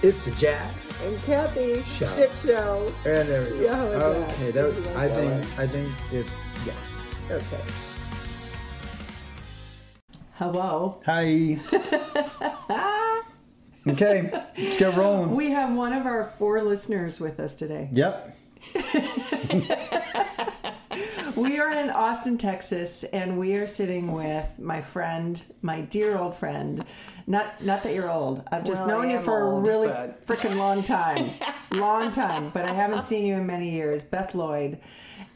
It's the Jack. And Cathy, Show. shit show. And there we go. Yeah, how okay, that, Did I think? I think it. Yeah. Okay. Hello. Hi. okay, let's get rolling. We have one of our four listeners with us today. Yep. We are in Austin, Texas, and we are sitting with my friend, my dear old friend. Not not that you're old. I've just Well, known you for old, a really but- freaking long time. long time, but I haven't seen you in many years. Beth Lloyd.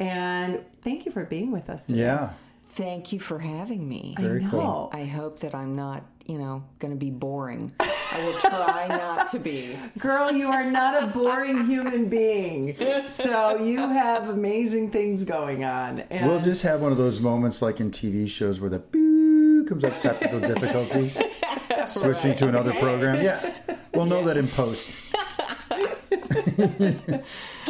And thank you for being with us today. Yeah. Thank you for having me. I Very know. cool. I hope that I'm not, you know, going to be boring. I will try not to be. Girl, you are not a boring human being. So you have amazing things going on. And We'll just have one of those moments like in TV shows where the boo comes up technical difficulties, switching to another program. Yeah, we'll know that in post.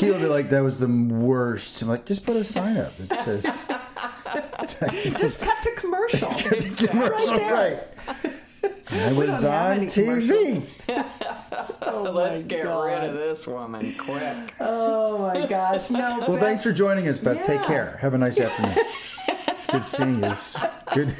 Will be like, "That was the worst." I'm like, "Just put a sign up. It says." just cut to commercial. commercial, there. right? I was on TV. Oh Let's get God. rid of this woman quick. Oh my gosh. No. Well, thanks for joining us, Beth. Take care. Have a nice afternoon. Good seeing you. Good.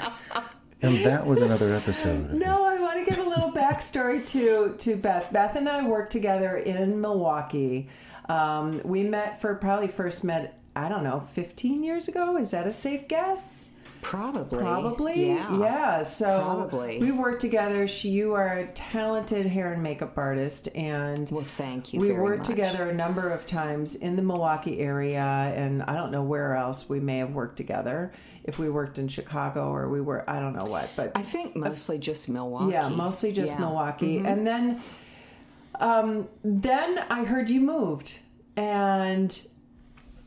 And that was another episode. No, I want to give a little backstory to to Beth. Beth and I worked together in Milwaukee. Um, we met for probably first met I don't know 15 years ago. Is that a safe guess? Probably. Probably. Yeah. Yeah. So Probably. we worked together. She, you are a talented hair and makeup artist, and Well, thank you We worked much. together a number of times in the Milwaukee area, and I don't know where else we may have worked together. If we worked in Chicago or we were, I don't know what, but I think mostly just Milwaukee. yeah, mostly just Yeah. Mm-hmm. Milwaukee. And then, um, then I heard you moved, and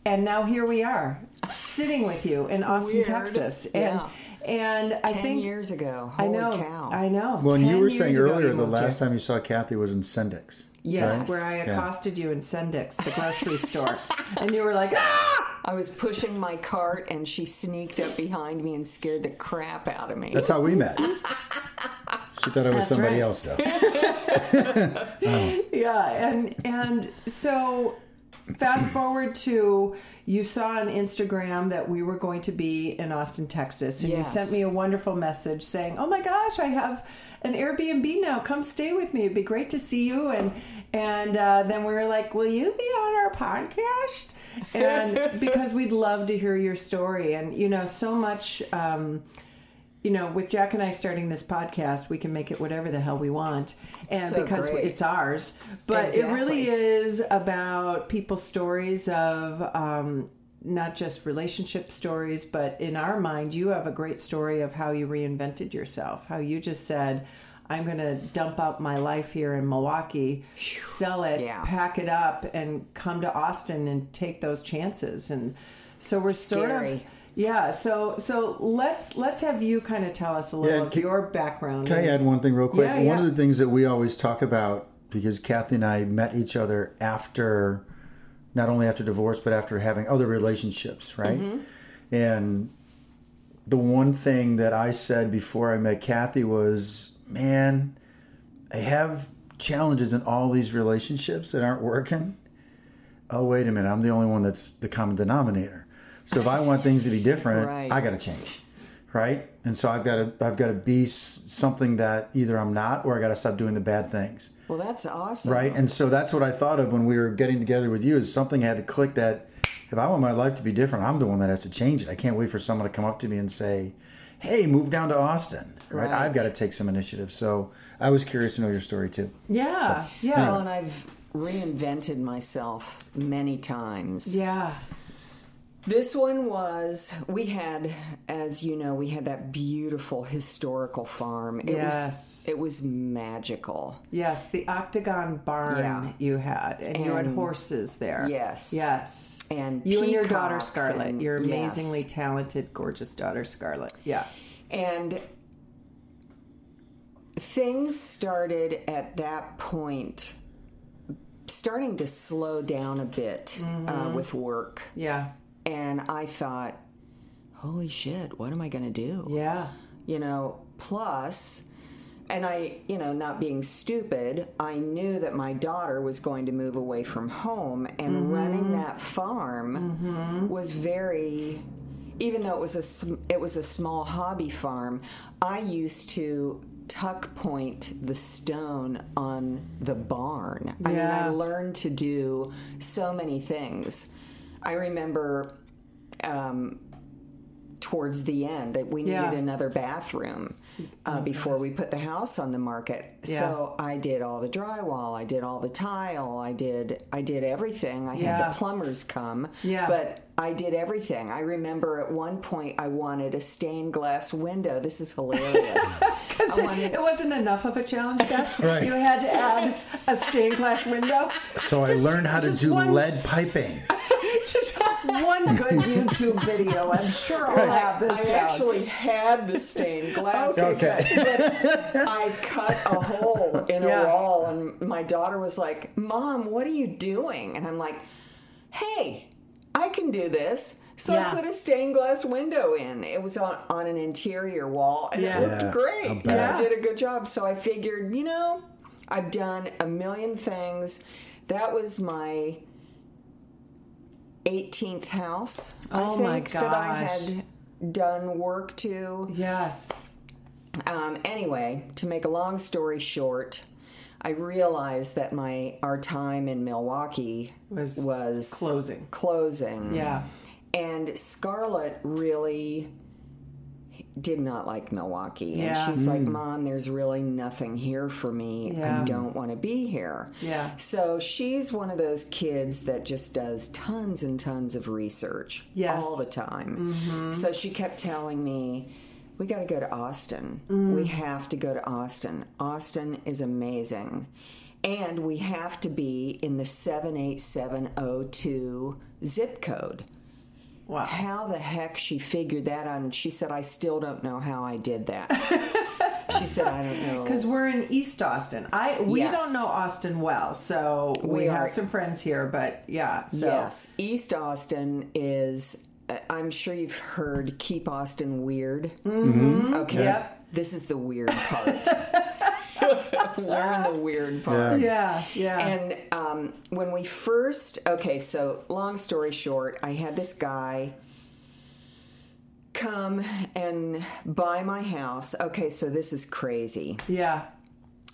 and now here we are, sitting with you in Austin, Weird. Texas, and Yeah. and I Ten think years ago. I know, cow. I know. Well, and you were saying earlier the last here. time you saw Cathy was in Sendik's. Yes, right? where I Yeah. accosted you in Sendik's, the grocery store, and you were like, ah! I was pushing my cart and she sneaked up behind me and scared the crap out of me. That's how we met. She thought I was That's somebody right. else, though. Yeah, and and so fast forward to you saw on Instagram that we were going to be in Austin, Texas, and Yes. you sent me a wonderful message saying, "Oh my gosh, I have an Airbnb now. Come stay with me. It'd be great to see you." And and uh, then we were like, "Will you be on our podcast?" And because we'd love to hear your story, and you know, so much. Um, you know, with Jack and I starting this podcast, we can make it whatever the hell we want, and So because great. it's ours. But it really is about people's stories of um, not just relationship stories, but in our mind, you have a great story of how you reinvented yourself. How you just said, "I'm going to dump out my life here in Milwaukee, sell it, Yeah. pack it up, and come to Austin and take those chances." And so we're sort of. Yeah, so so let's let's have you kind of tell us a little Yeah, of can- your background. Can I add one thing real quick? Yeah, One yeah. of the things that we always talk about, because Cathy and I met each other after, not only after divorce, but after having other relationships, right? Mm-hmm. And the one thing that I said before I met Cathy was, man, I have challenges in all these relationships that aren't working. Oh, wait a minute. I'm the only one that's the common denominator. So if I want things to be different, Right. I got to change. Right. And so I've got to, I've got to be something that either I'm not or I got to stop doing the bad things. Well, that's awesome. Right. And so that's what I thought of when we were getting together with you is something had to click that if I want my life to be different, I'm the one that has to change it. I can't wait for someone to come up to me and say, Hey, move down to Austin. Right. Right. I've got to take some initiative. So I was curious to know your story too. Yeah, yeah, Well, and I've reinvented myself many times. yeah. This one was we had, as you know, we had that beautiful historical farm. It Yes. was it was magical. Yes, the octagon barn Yeah. you had, and, you had horses there. Yes. yes, And you and your daughter Scarlett, and- your yes. amazingly talented, gorgeous daughter Scarlett. Yeah, And things started at that point starting to slow down a bit uh, with work. yeah, And I thought, holy shit, what am I going to do? yeah, You know, plus and I, you know, not being stupid, I knew that my daughter was going to move away from home, and mm-hmm. running that farm mm-hmm. was very. Even though it was a it was a small hobby farm, I used to tuck point the stone on the barn. I mean, I learned to do so many things. I remember um, towards the end that we needed Yeah. another bathroom uh, before we put the house on the market. Yeah. So I did all the drywall, I did all the tile, I did I did everything. I Yeah. had the plumbers come, Yeah. but I did everything. I remember at one point I wanted a stained glass window. This is hilarious. Because it, wanted- it wasn't enough of a challenge, Beth. Right. You had to add a stained glass window. So I learned how to do one- lead piping. Just one good YouTube video. I'm sure I'll have this I down. actually had the stained glass. Okay. But I cut a hole in Yeah. a wall, and my daughter was like, "Mom, what are you doing?" And I'm like, "Hey, I can do this." So Yeah. I put a stained glass window in. It was on, on an interior wall, and Yeah. it looked great. And. I did a good job. So I figured, you know, I've done a million things. That was my 18th house. Oh I my think that I had done work to. Yes. Um, anyway, to make a long story short, I realized that my our time in Milwaukee Was was closing. Closing. Yeah. And Scarlett really did not like Milwaukee. Yeah. And she's like, Mom, there's really nothing here for me. Yeah. I don't want to be here. Yeah. So she's one of those kids that just does tons and tons of research Yes. all the time. So she kept telling me, we got to go to Austin. Mm. We have to go to Austin. Austin is amazing. And we have to be in the 78702 zip code. Wow. How the heck she figured that out? And she said, I still don't know how I did that. she said, I don't know. Because we're in East Austin. I we Yes. don't know Austin well, so we, We have are- some friends here. But yeah, so Yes, East Austin is. uh, I'm sure you've heard "Keep Austin Weird." Mm-hmm. Okay. Yep. This is the weird part. We're in the weird part. yeah, yeah, And um, when we first, okay, so long story short, I had this guy come and buy my house. Okay, so this is crazy. yeah.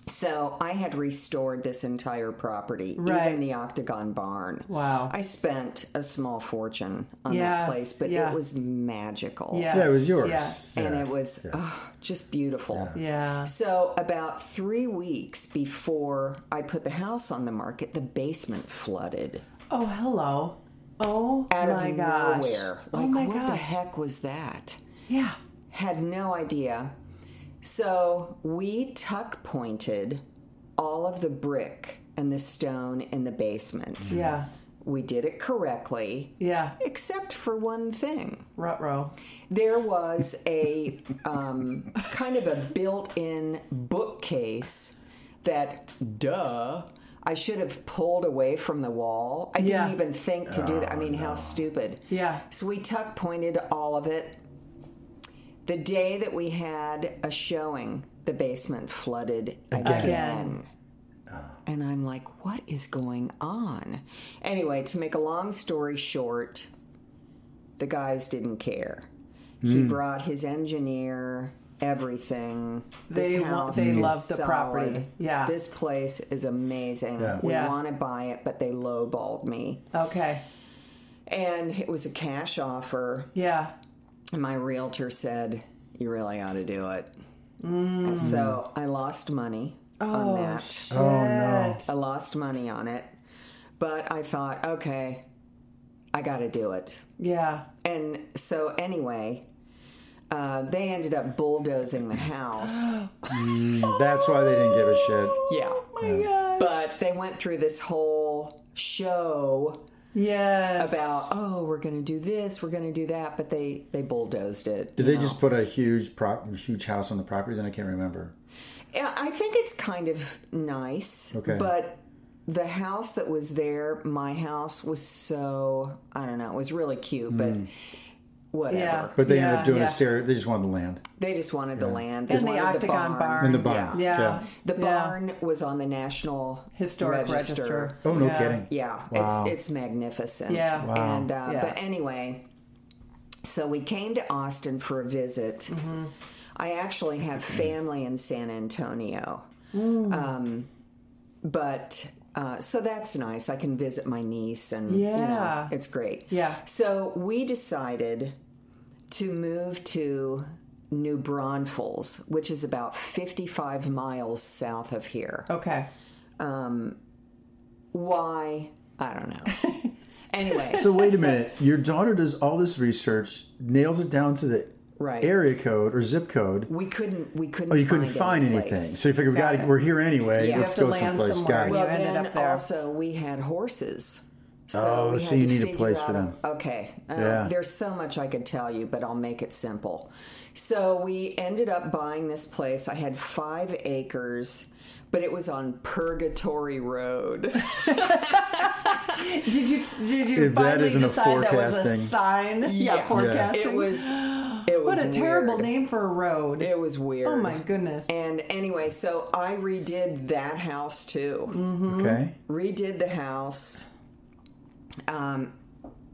So I had restored this entire property, Right. even the Octagon Barn. Wow. I spent a small fortune on Yes, that place, but yeah. it was magical. Yes, Yeah, it was yours. Yes. And it was oh, just beautiful. Yeah. So, about three weeks before I put the house on the market, the basement flooded Oh, hello. Oh out my of gosh. nowhere. Oh like, oh my what gosh. the heck was that? Yeah. Had no idea. So, we tuck pointed all of the brick and the stone in the basement. Yeah. We did it correctly, Yeah. except for one thing. Rutro. There was a um, kind of a built-in bookcase that, duh, I should have pulled away from the wall. I didn't even think to do that. I mean, how stupid. Yeah. So we tuck pointed all of it. The day that we had a showing, the basement flooded again. Again. Oh. And I'm like, what is going on? Anyway, to make a long story short, the guys didn't care. He hmm. brought his engineer, everything. This They wa- house they is love the solid. property. Yeah. This place is amazing. Yeah. We Yeah. want to buy it, but they lowballed me. Okay. And it was a cash offer. Yeah. And my realtor said, You really ought to do it. Mm. And so I lost money on that. Shit. Oh, no. I lost money on it. But I thought, okay, I got to do it. Yeah. And so, anyway, uh, they ended up bulldozing the house. That's why they didn't give a shit. yeah. Oh my gosh. But they went through this whole show yes. about, oh, we're going to do this, we're going to do that. But they, they bulldozed it. Did they know. just put a huge prop, huge house on the property? Then I can't remember. I think it's kind of nice. Okay. But the house that was there, my house, was so I don't know. It was really cute, but hmm. Whatever. Yeah. But they ended up doing yeah. a stair. They just wanted the land They just wanted the land. They And the wanted octagon barn. and the barn. Yeah. Yeah. The Yeah. barn was on the National Historic Register. Oh, no Yeah. kidding. Yeah, Wow. it's it's magnificent. Yeah. Wow. And uh, Yeah. but anyway, so we came to Austin for a visit. Mm-hmm. I actually have family in San Antonio, Mm. um, but uh, so that's nice. I can visit my niece, and you know, Yeah. it's great. Yeah. So we decided to move to New Braunfels, which is about 55 miles south of here. Okay. Why? I don't know. anyway, So wait a minute. Your daughter does all this research, nails it down to the Right. area code or zip code. we couldn't. We couldn't. Oh, you couldn't find find any anything. place. So you figure we got Got it. we're here anyway. Yeah. Let's have to go land someplace. somewhere. Got it. Well, You ended then up there. also we had horses. Oh, so you need a figure place for out- them. Okay. Uh, Yeah. There's so much I could tell you, but I'll make it simple. So we ended up buying this place. I had five acres, but it was on Purgatory Road. Did you did you If finally isn't decide that was a sign? Yeah, forecasting. it was. It was what a terrible name for a road. It was weird. oh my goodness. And anyway, so I redid that house too. Mm-hmm. Okay. redid the house. Um,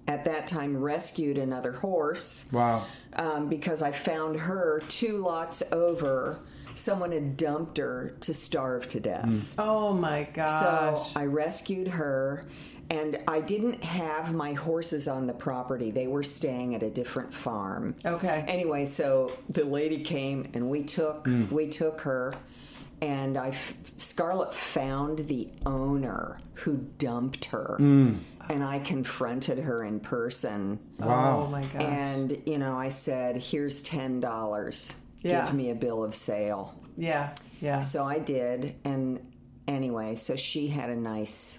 at that time, rescued another horse Wow. um, because I found her two lots over. Someone had dumped her to starve to death. oh my gosh. So gosh. I rescued her, and I didn't have my horses on the property. They were staying at a different farm. Okay. Anyway, so the lady came, and we took hmm. we took her, and I f- Scarlett found the owner who dumped her, hmm. and I confronted her in person. Wow. Oh my gosh. And you know, I said, "Here's ten dollars. Yeah. Give me a bill of sale." yeah. Yeah. So I did, and anyway, so she had a nice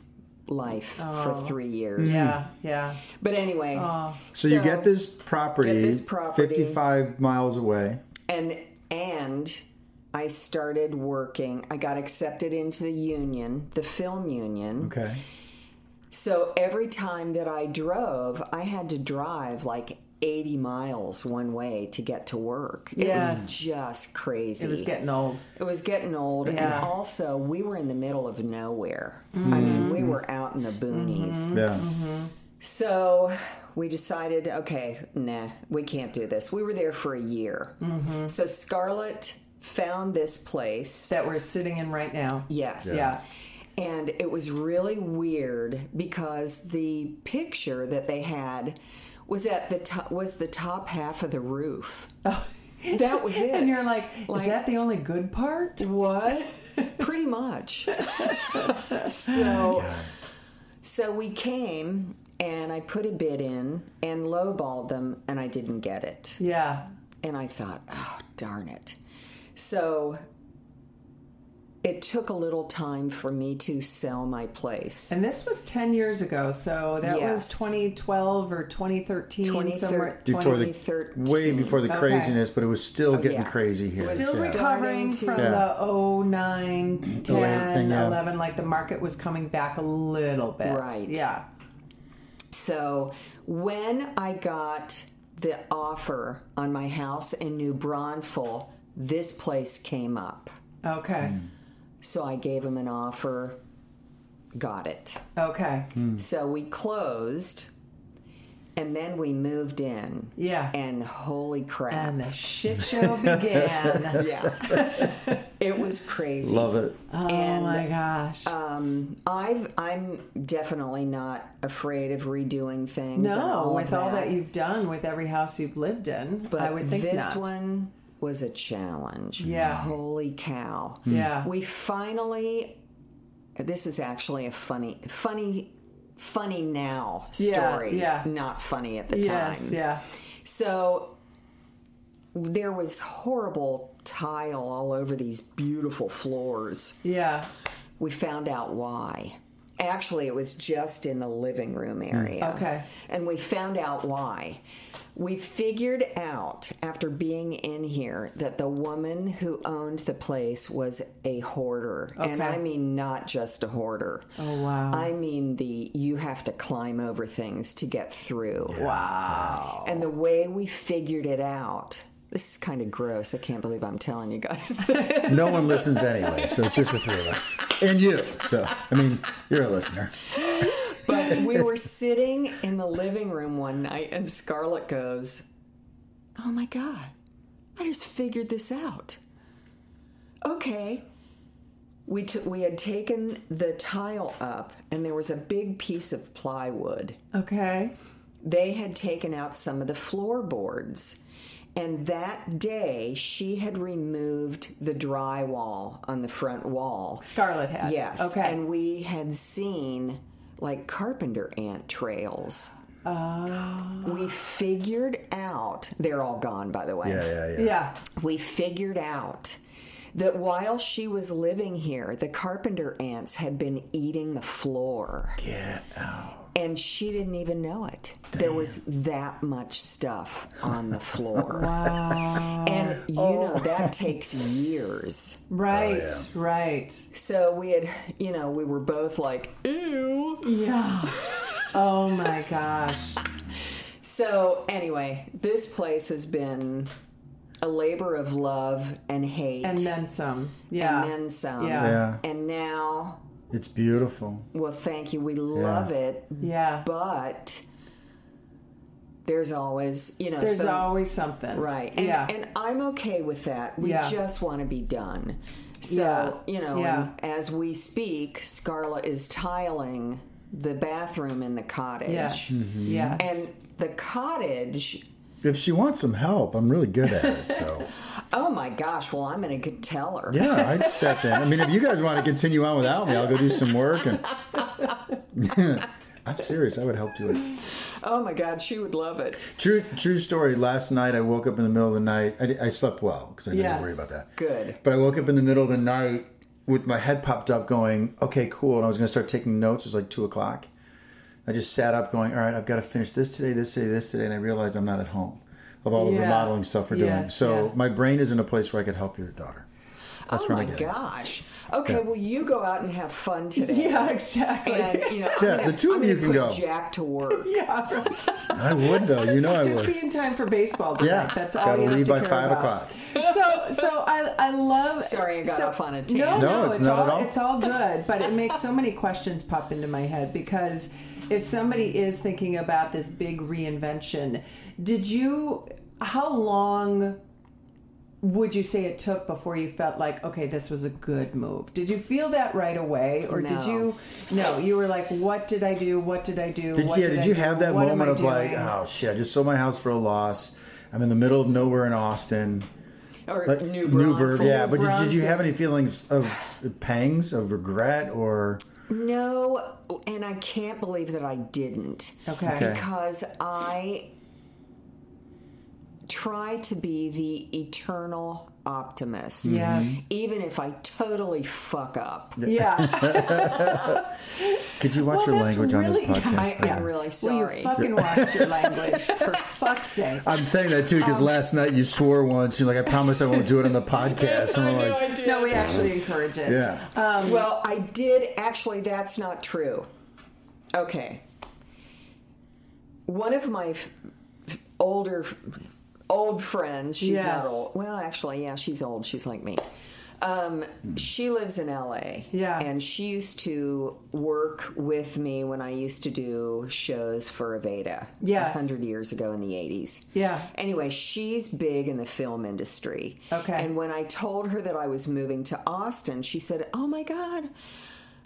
life for oh. three years. yeah. Yeah. But anyway, oh. So, you get this property, Get this property. 55 miles away. and and I started working. I got accepted into the union, the film union. Okay. So every time that I drove, I had to drive like 80 miles one way to get to work. It was just crazy. It was getting old. It was getting old, and also we were in the middle of nowhere. I Mm-hmm. mean, we were out in the boonies. Yeah. So we decided, okay, nah, we can't do this. We were there for a year. Mm-hmm. So Scarlett found this place. That we're sitting in right now. Yes. Yeah. And it was really weird because the picture that they had was at the top was the top half of the roof. Oh. That was it. And you're like, Like- is that the only good part? What? Pretty much. so, so we came and I put a bid in and lowballed them, and I didn't get it. Yeah. And I thought, oh darn it. So it took a little time for me to sell my place. And this was 10 years ago. So that was 2012 or 2013. 2013. somewhere. Before the way before the Okay. craziness, but it was still oh, getting yeah. crazy here. Still yeah. recovering from to- the 09, 10, thing, yeah. 11. Like the market was coming back a little bit. Right. Yeah. So when I got the offer on my house in New Braunfels, this place came up. Okay. Mm. So I gave him an offer, got it. Okay. So we closed, and then we moved in. Yeah. And holy crap. And the shit show began. yeah. it was crazy. Love it. oh And, my gosh. Um, I've, I'm definitely not afraid of redoing things. no, all with of all that you've done with every house you've lived in, But I would think this not. one was a challenge. Yeah. Holy cow. Yeah. We finally this is actually a funny funny funny now Yeah, story. yeah. Not funny at the yes. time. Yeah. So there was horrible tile all over these beautiful floors. Yeah. We found out why. Actually, it was just in the living room area. Mm. Okay. And we found out why. We figured out after being in here that the woman who owned the place was a hoarder. And I mean not just a hoarder. Oh, wow. I mean the you have to climb over things to get through. Wow. And the way we figured it out, this is kind of gross. I can't believe I'm telling you guys. No one listens anyway, so it's just the three of us and you. So I mean, you're a listener. We were sitting in the living room one night, and Scarlett goes, Oh my God, I just figured this out. Okay. We, took we had taken the tile up, and there was a big piece of plywood. Okay. They had taken out some of the floorboards. And that day, she had removed the drywall on the front wall. Scarlett had. Yes. Okay. And we had seen like carpenter ant trails. Oh. We figured out, they're all gone, by the way. Yeah, yeah, yeah. yeah. We figured out that while she was living here, the carpenter ants had been eating the floor. Get out. And she didn't even know it. There was that much stuff on the floor. Wow. And you Oh. know, that takes years. Right. Oh, yeah. Right. So we had, you know, we were both like, ew. Yeah. Oh my gosh. So anyway, this place has been a labor of love and hate. And then some. Yeah. And then some. Yeah. Yeah, And now, it's beautiful. well, thank you. We love it. yeah. But there's always, you know, There's some- always something. Right. And, yeah. and I'm okay with that. We Yeah. just want to be done. So, Yeah. you know, Yeah. as we speak, Scarlett is tiling the bathroom in the cottage. yes. Mm-hmm. Yes. And the cottage, If she wants some help, I'm really good at it. So oh my gosh, well, I'm going to tell her. yeah, I'd step in. I mean, if you guys want to continue on without me, I'll go do some work. And I'm serious. I would help do it. Oh my God, she would love it. True, true story. Last night, I woke up in the middle of the night. I, I slept well because I didn't Yeah. worry about that. Good. But I woke up in the middle of the night with my head popped up, going, "Okay, cool." And I was going to start taking notes. It was like two o'clock. I just sat up, going, "All right, I've got to finish this today, this today, this today," and I realized I'm not at home of all the Yeah. remodeling stuff we're doing. Yes, so yeah. my brain is in a place where I could help your daughter. That's oh my I it. gosh. Okay, well, you go out and have fun today. yeah, exactly. And, you know, Yeah, gonna- the two I'm of you can put go. Jack to work. yeah. Right. I would though. You know I Just would. Just be in time for baseball tonight. Yeah, That's all gotta you have leave to by care five about. o'clock. so so I I love. Sorry, I got so- off on a No, tangent. no, No, it's, it's not all, at all. it's all good. But it makes so many questions pop into my head because if somebody is thinking about this big reinvention, did you? How long? Would you say it took before you felt like okay, this was a good move? Did you feel that right away, or did you? No, you were like, "What did I do? What did I do? Did, what yeah, did, did I you do? have that What moment I of like, oh shit, I just sold my house for a loss. I'm in the middle of nowhere in Austin. Or Like, New Newburgh, yeah. But did, did you have any feelings of pangs, of regret, or No, and I can't believe that I didn't. Okay. Okay. Because I try to be the eternal optimist. Yes. Even if I totally fuck up. Yeah. could you watch Well, your that's language on this podcast? I, Brandon? I'm really Will sorry. you fucking watch your language for fuck's sake? I'm saying that too Um, because last night you swore once. You're like, I promise I won't do it on the podcast. And we're like. No, we actually encourage it. yeah. Um, well, I did. Actually, that's not true. Okay. One of my f- f- older, old friends, she's Yes. not old. Well, actually, yeah, she's old. She's like me. Um, she lives in LA. Yeah. And she used to work with me when I used to do shows for Aveda. Yes. 100 years ago in the 80s. Yeah. Anyway, she's big in the film industry. Okay. And when I told her that I was moving to Austin, she said, Oh my God,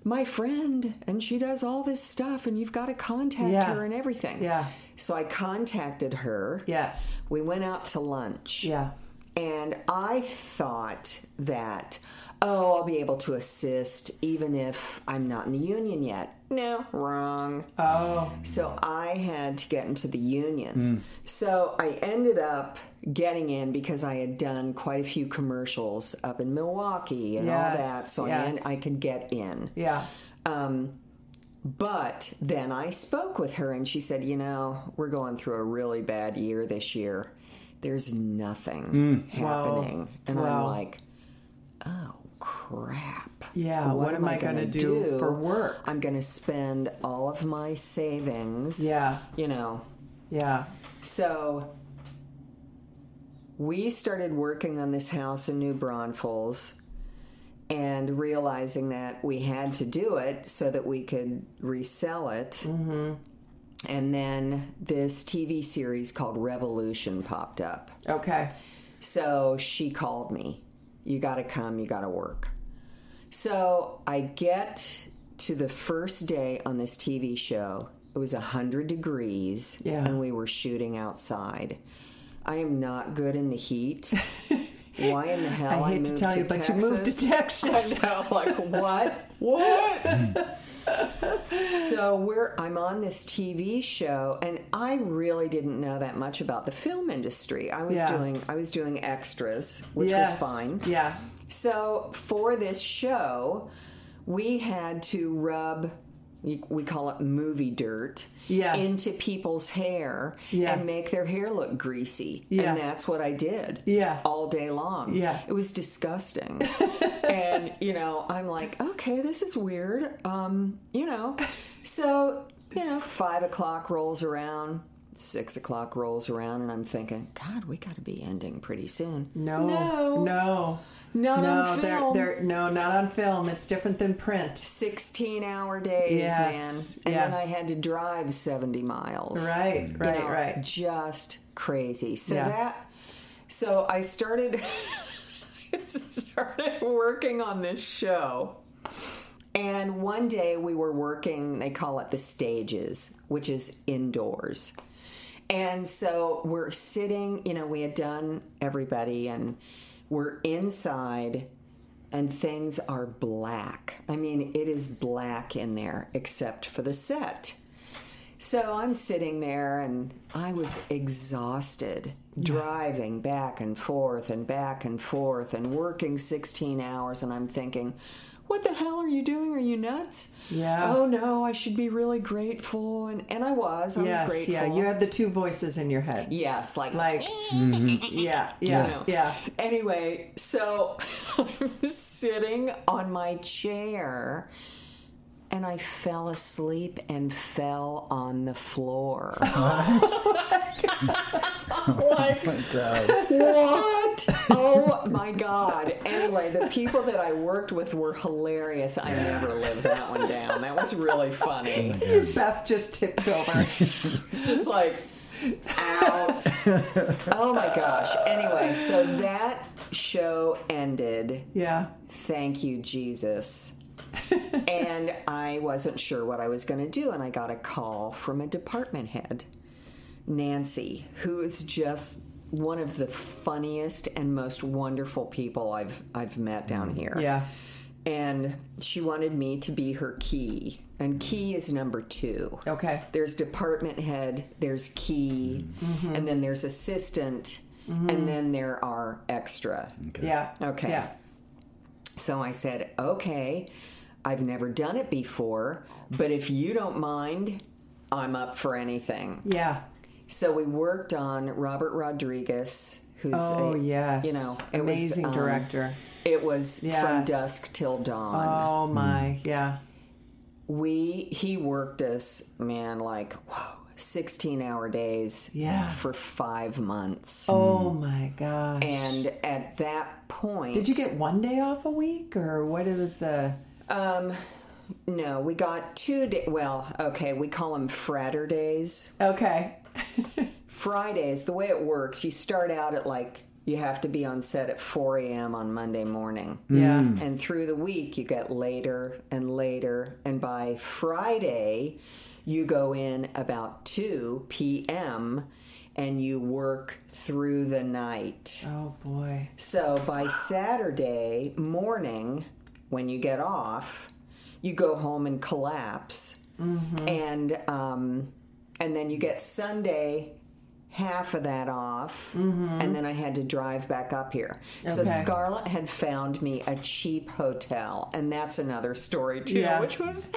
my friend, and she does all this stuff, and you've got to contact Yeah. her and everything. Yeah. So I contacted her. Yes. We went out to lunch. Yeah. And I thought that, oh, I'll be able to assist even if I'm not in the union yet. No, wrong. Oh. So I had to get into the union. So I ended up getting in because I had done quite a few commercials up in Milwaukee and all that. So I, yes. I could get in. Yeah. Um, But then I spoke with her and she said, You know, we're going through a really bad year this year. There's nothing happening. And I'm like, Oh, crap. Yeah, what am I gonna do for work? I'm going to spend all of my savings. Yeah. You know, Yeah. so we started working on this house in New Braunfels and realizing that we had to do it so that we could resell it. Mm-hmm. And then this TV series called Revolution popped up. Okay. So she called me. You got to come, you got to work. So I get to the first day on this TV show. It was 100 degrees Yeah. and we were shooting outside. I am not good in the heat. Why in the hell I hate to moved tell you, but you moved to Texas. I know, like what? What? so we're I'm on this TV show and I really didn't know that much about the film industry. I was Yeah. doing I was doing extras, which Yes. was fine. Yeah. So for this show, we had to rub we call it movie dirt Yeah. into people's hair Yeah. and make their hair look greasy. Yeah. And that's what I did. Yeah. All day long. Yeah. It was disgusting. and, you know, I'm like, okay, this is weird. Um, you know. So, you know, five o'clock rolls around, six o'clock rolls around, and I'm thinking, God, we gotta be ending pretty soon. No. No. No. Not no, on they're, they're no, not on film. It's different than print. 16 hour days, Yes, man. And yeah. then I had to drive 70 miles. Right, You right, know, right. Just crazy. So Yeah. that, so I started, started working on this show. And one day we were working, they call it the stages, which is indoors. And so we're sitting, you know, we had done everybody and we're inside and things are black. I mean, it is black in there except for the set. So I'm sitting there and I was exhausted driving back and forth and back and forth and working 16 hours. And I'm thinking, what the hell are you doing? Are you nuts? Yeah. Oh no, I should be really grateful. And, and I was. I yes. was grateful. Yeah. You had the two voices in your head. Yes, like, Like. Eh. Mm-hmm. Yeah. Yeah. know. Yeah. Anyway, so I'm sitting on my chair and I fell asleep and fell on the floor. What? like, oh My God. what? Oh my God. Anyway, the people that I worked with were hilarious. I never lived that one down. That was really funny. Oh Beth just tips over. It's just like out. Oh my gosh. Anyway, so that show ended. yeah. Thank you, Jesus. and I wasn't sure what I was going to do, and I got a call from a department head, Nancy, who is just one of the funniest and most wonderful people I've I've met down mm. here. Yeah. And she wanted me to be her key. And key is number 2. Okay. There's department head, there's key, mm-hmm. and then there's assistant, mm-hmm. and then there are extra. Yeah. Okay. Yeah. So I said, okay, I've never done it before, but if you don't mind, I'm up for anything. Yeah. So we worked on Robert Rodriguez, who's Oh a, yes. you know, it was, amazing um, director. It was from dusk till dawn. Oh my. Yeah. We he worked us, man, like whoa, sixteen hour days. Yeah. for five months. Oh my gosh. And at that point, Did you get one day off a week, or what was the? Um, no, we got two day. Well, okay, we call them Fraturdays. Okay. Fridays, the way it works, you start out at like you have to be on set at 4 a.m. on Monday morning. Yeah. And through the week, you get later and later. And by Friday, you go in about 2 p.m. and you work through the night. Oh boy. So by Saturday morning, when you get off, you go home and collapse, and um, and then you get Sunday half of that off, and then I had to drive back up here. So Mm-hmm. Scarlett had found me a cheap hotel, and that's another story too, Yeah. which was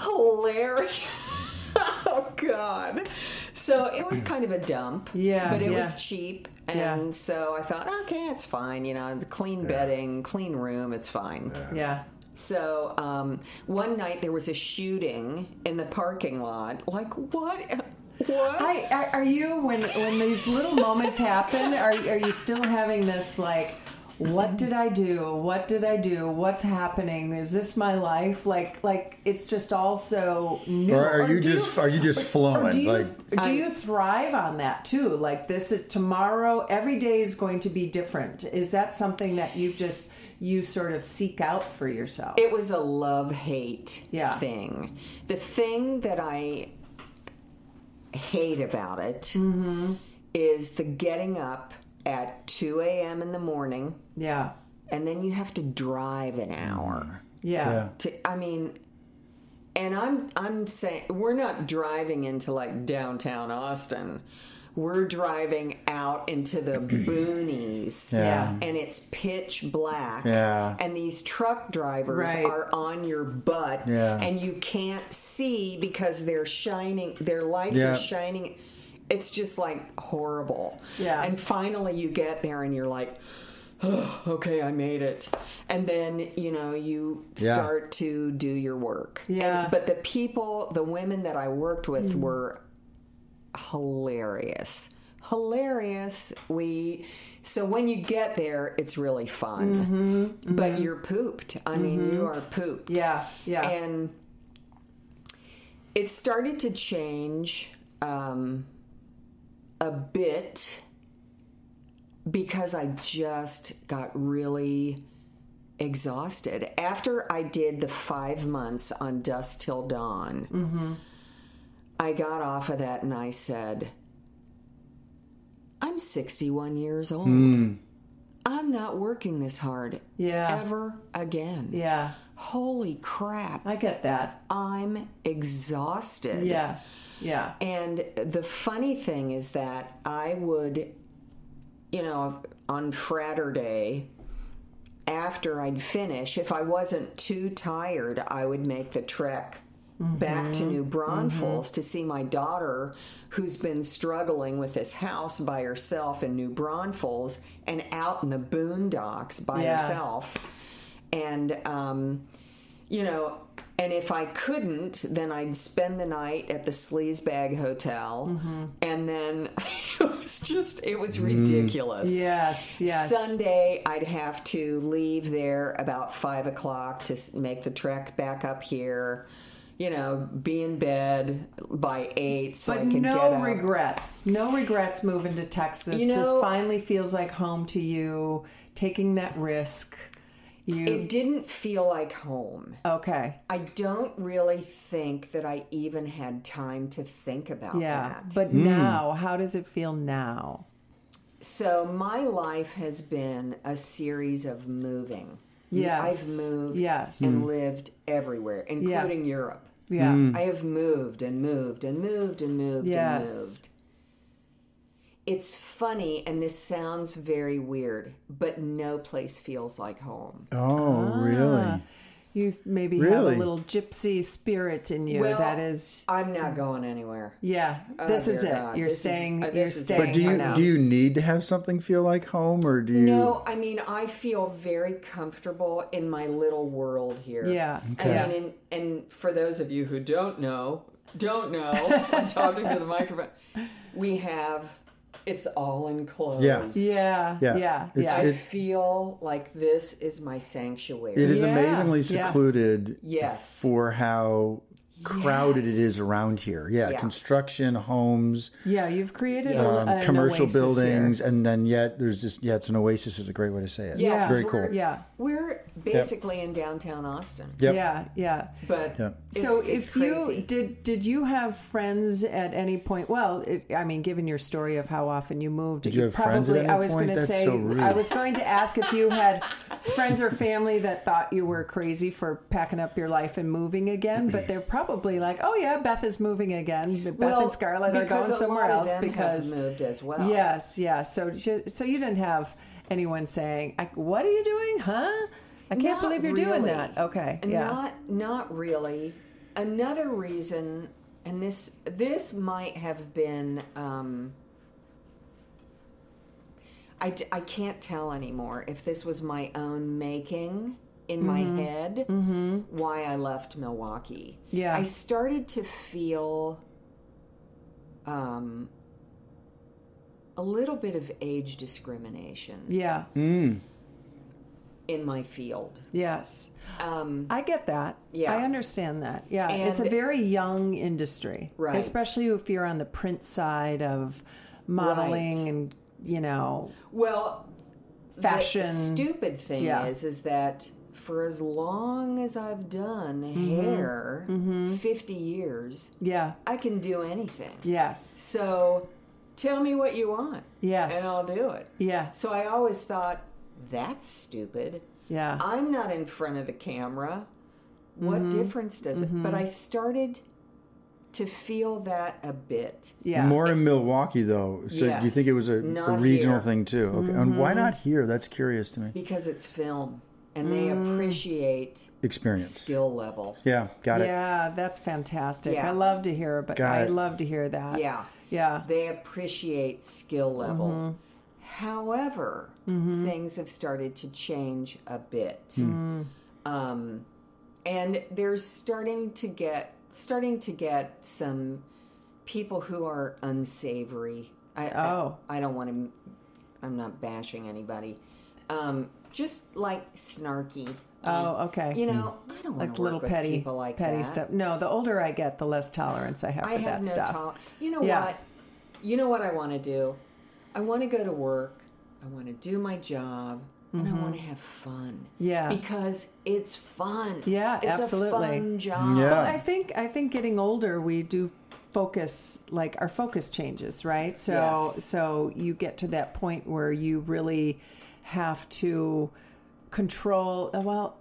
hilarious. oh God! So it was kind of a dump, Yeah, but it yeah. was cheap, and Yeah. so I thought, okay, it's fine. You know, the clean bedding, clean room, it's fine. Yeah. So um, one night there was a shooting in the parking lot. Like what? What? I, I are you when when these little moments happen? Are are you still having this like? What did I do? What did I do? What's happening? Is this my life? Like like it's just all so new. Or are you do just are you just flowing? do you, like do you thrive on that too? Like this tomorrow, every day is going to be different. Is that something that you just you sort of seek out for yourself? It was a love hate Yeah. thing. The thing that I hate about it is Mm-hmm. the getting up at 2 a.m. in the morning yeah, and then you have to drive an hour. yeah, yeah. To, I mean, and I'm I'm saying we're not driving into like downtown Austin. We're driving out into the boonies. Yeah. And it's pitch black. Yeah. And these truck drivers Right. are on your butt. Yeah. And you can't see because they're shining, their lights Yeah. are shining. It's just like horrible. Yeah. And finally you get there and you're like, oh, okay, I made it. And then, you know, you Yeah. start to do your work. Yeah. And- but the people, the women that I worked with mm-hmm. were hilarious. Hilarious. We so when you get there, it's really fun. Mm-hmm, mm-hmm. But you're pooped. I mean, mm-hmm. you are pooped. yeah, yeah. And it started to change um, a bit because I just got really exhausted. After I did the five months on Dusk Till Dawn, I got off of that and I said, I'm 61 years old. Hmm. I'm not working this hard Yeah. ever again. yeah, Holy crap. I get that. I'm exhausted. Yes, yeah, And the funny thing is that I would, you know, on Fraturday, after I'd finish, if I wasn't too tired, I would make the trek back to mm-hmm. New Braunfels mm-hmm. to see my daughter, who's been struggling with this house by herself in New Braunfels and out in the boondocks by Yeah. herself. And, um, you know, and if I couldn't, then I'd spend the night at the Sleazebag Hotel. Mm-hmm. And then it was just, it was mm. ridiculous. yes, yes. Sunday, I'd have to leave there about five o'clock to make the trek back up here. You know, be in bed by eight so But I could no get up. regrets. No regrets moving to Texas. You this finally feels like home to you. Taking that risk. You It didn't feel like home. okay? I don't really think that I even had time to think about Yeah. that. But hmm. now, how does it feel now? So my life has been a series of moving. Yes. I've moved Yes. and hmm. lived everywhere, including Europe. Yeah. Mm. I have moved and moved and moved and moved and Yes. moved. It's funny, and this sounds very weird, but no place feels like home. oh, really? Ah. You maybe have Really? a little gypsy spirit in you. Well, that is, I'm not going anywhere. yeah. This Oh, is dear it. God. You're This is- staying. uh, you're is it. staying. But do you for now. do you need to have something feel like home, or do you? No, I mean I feel very comfortable in my little world here. Yeah. Okay. I mean, and, and for those of you who don't know, don't know, I'm talking to the microphone. We have it's all enclosed. Yeah. Yeah. Yeah. Yeah. It's- Yeah. I feel like this is my sanctuary. It is Yeah, amazingly yeah. secluded Yes. for how crowded it Yes. is around here. Yeah, Yeah. construction, homes, yeah. You've created a, um, an commercial oasis here. buildings, and then yet there's just yeah, it's an oasis is a great way to say it. Yeah, very cool. Yeah. We're basically in downtown Austin, Yep. Yeah. Yeah. but Yep. it's, so it's if crazy. you did did you have friends at any point well it, i mean given your story of how often you moved Did you have friends at probably any i was going to say so rude. i was going to ask if you had friends or family that thought you were crazy for packing up your life and moving again but they're probably probably like, oh yeah, Beth is moving again. Beth Well, and Scarlett are going somewhere else because moved as well. Yes, yeah. So so you didn't have anyone saying, "I- "What are you doing, huh?" I can't Not believe you're doing that. Okay, yeah, Not not really. Another reason, and this this might have been. Um, I, I can't tell anymore if this was my own making in my Mm-hmm. head why I left Milwaukee. Yeah. I started to feel um, a little bit of age discrimination yeah, in my field. yes. Um, I get that. Yeah. I understand that. Yeah, it's a very young industry, Right. Especially if you're on the print side of modeling Right. and you know, Well, Fashion. The stupid thing Yeah. is, is that for as long as I've done Mm-hmm. hair, fifty years, yeah, I can do anything. yes, So, tell me what you want, yes, and I'll do it. yeah, So I always thought that's stupid. yeah, I'm not in front of the camera. What Mm-hmm. difference does it? But I started to feel that a bit. yeah. More in Milwaukee, though. So do you think it was a, a regional here. thing too? Okay. And Mm-hmm. why not here? That's curious to me. Because it's film and they Mm. appreciate Experience. skill level. Yeah, got it. Yeah, that's fantastic. Yeah. I love to hear, but Got I it. love to hear that. Yeah. yeah, They appreciate skill level. Mm-hmm. However, things have started to change a bit. Mm. Um, and there's starting to get starting to get some people who are unsavory. I, Oh. I, I don't want to. I'm not bashing anybody. Um, just like snarky. Oh, okay. You know, I don't want like to little work with petty, people like petty that. stuff. No, the older I get, the less tolerance I have for I that no stuff. tolerance. You know Yeah. what? You know what I want to do? I want to go to work. I want to do my job. And I want to have fun. Mm-hmm. Yeah. Because it's fun. Yeah, it's absolutely. a fun job. Yeah. I think I think getting older, we do focus like our focus changes, right? So Yes. so you get to that point where you really have to control. Well,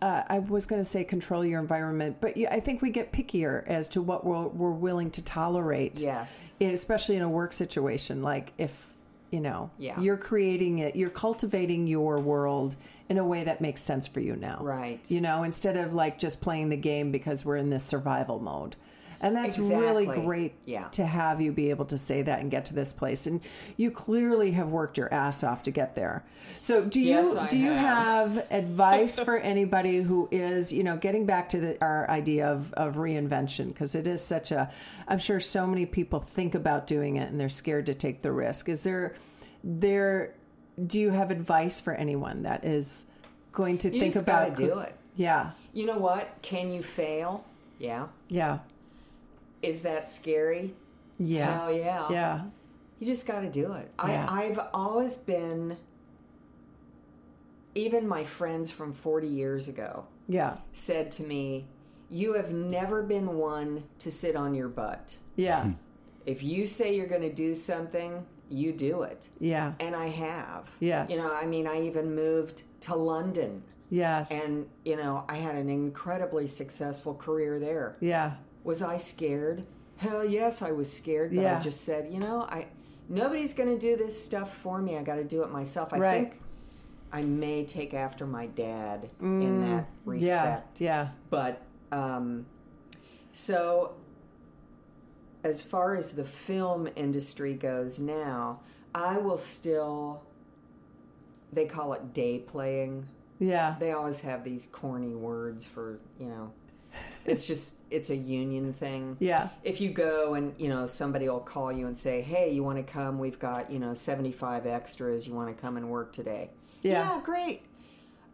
uh, I was going to say control your environment, but yeah, I think we get pickier as to what we're, we're willing to tolerate. Yes. especially in a work situation. Like if you know Yeah. you're creating it, you're cultivating your world in a way that makes sense for you now. Right. You know, instead of like just playing the game because we're in this survival mode. And that's really great Yeah. to have you be able to say that and get to this place. And you clearly have worked your ass off to get there. So do you I do you have. have advice for anybody who is, you know, getting back to the, our idea of, of reinvention because it is such a I'm sure so many people think about doing it and they're scared to take the risk. Is there there do you have advice for anyone that is going to You think just about do it. Yeah. You know what? Can you fail? Yeah. Yeah. Is that scary? Yeah. Hell yeah. Yeah. You just got to do it. Yeah. I, I've always been, even my friends from 40 years ago Yeah. said to me, You have never been one to sit on your butt. Yeah. Hmm. If you say you're going to do something, you do it. Yeah. And I have. Yes. You know, I mean, I even moved to London. Yes. And, you know, I had an incredibly successful career there. yeah. Was I scared? Hell yes, I was scared. But Yeah. I just said, you know, I nobody's going to do this stuff for me. I got to do it myself. I Right. think I may take after my dad in that Yeah. respect. Yeah. But um, so, as far as the film industry goes now, I will still. They call it day playing. Yeah. They always have these corny words for you know. It's just it's a union thing. Yeah. If you go and you know somebody will call you and say, "Hey, you want to come? We've got you know seventy five extras. You want to come and work today?" Yeah. great.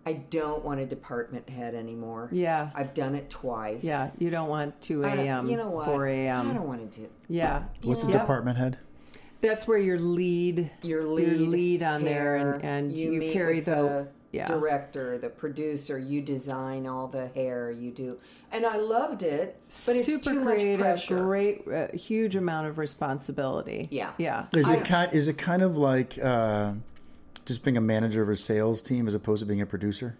I don't want a department head anymore. Yeah. I've done it twice. Yeah. You don't want 2 I don't- a.m. You know what? 4 I don't want to do. Yeah. What's the Yep. department head? That's where your lead, Your lead, your lead on there, and, and you, meet carry with the, yeah. director, the producer. You design all the hair. You do, and I loved it. But it's super too much creative, pressure. great, uh, huge amount of responsibility. Yeah. Yeah. Is I- it kind? Is it kind of like uh, just being a manager of a sales team as opposed to being a producer?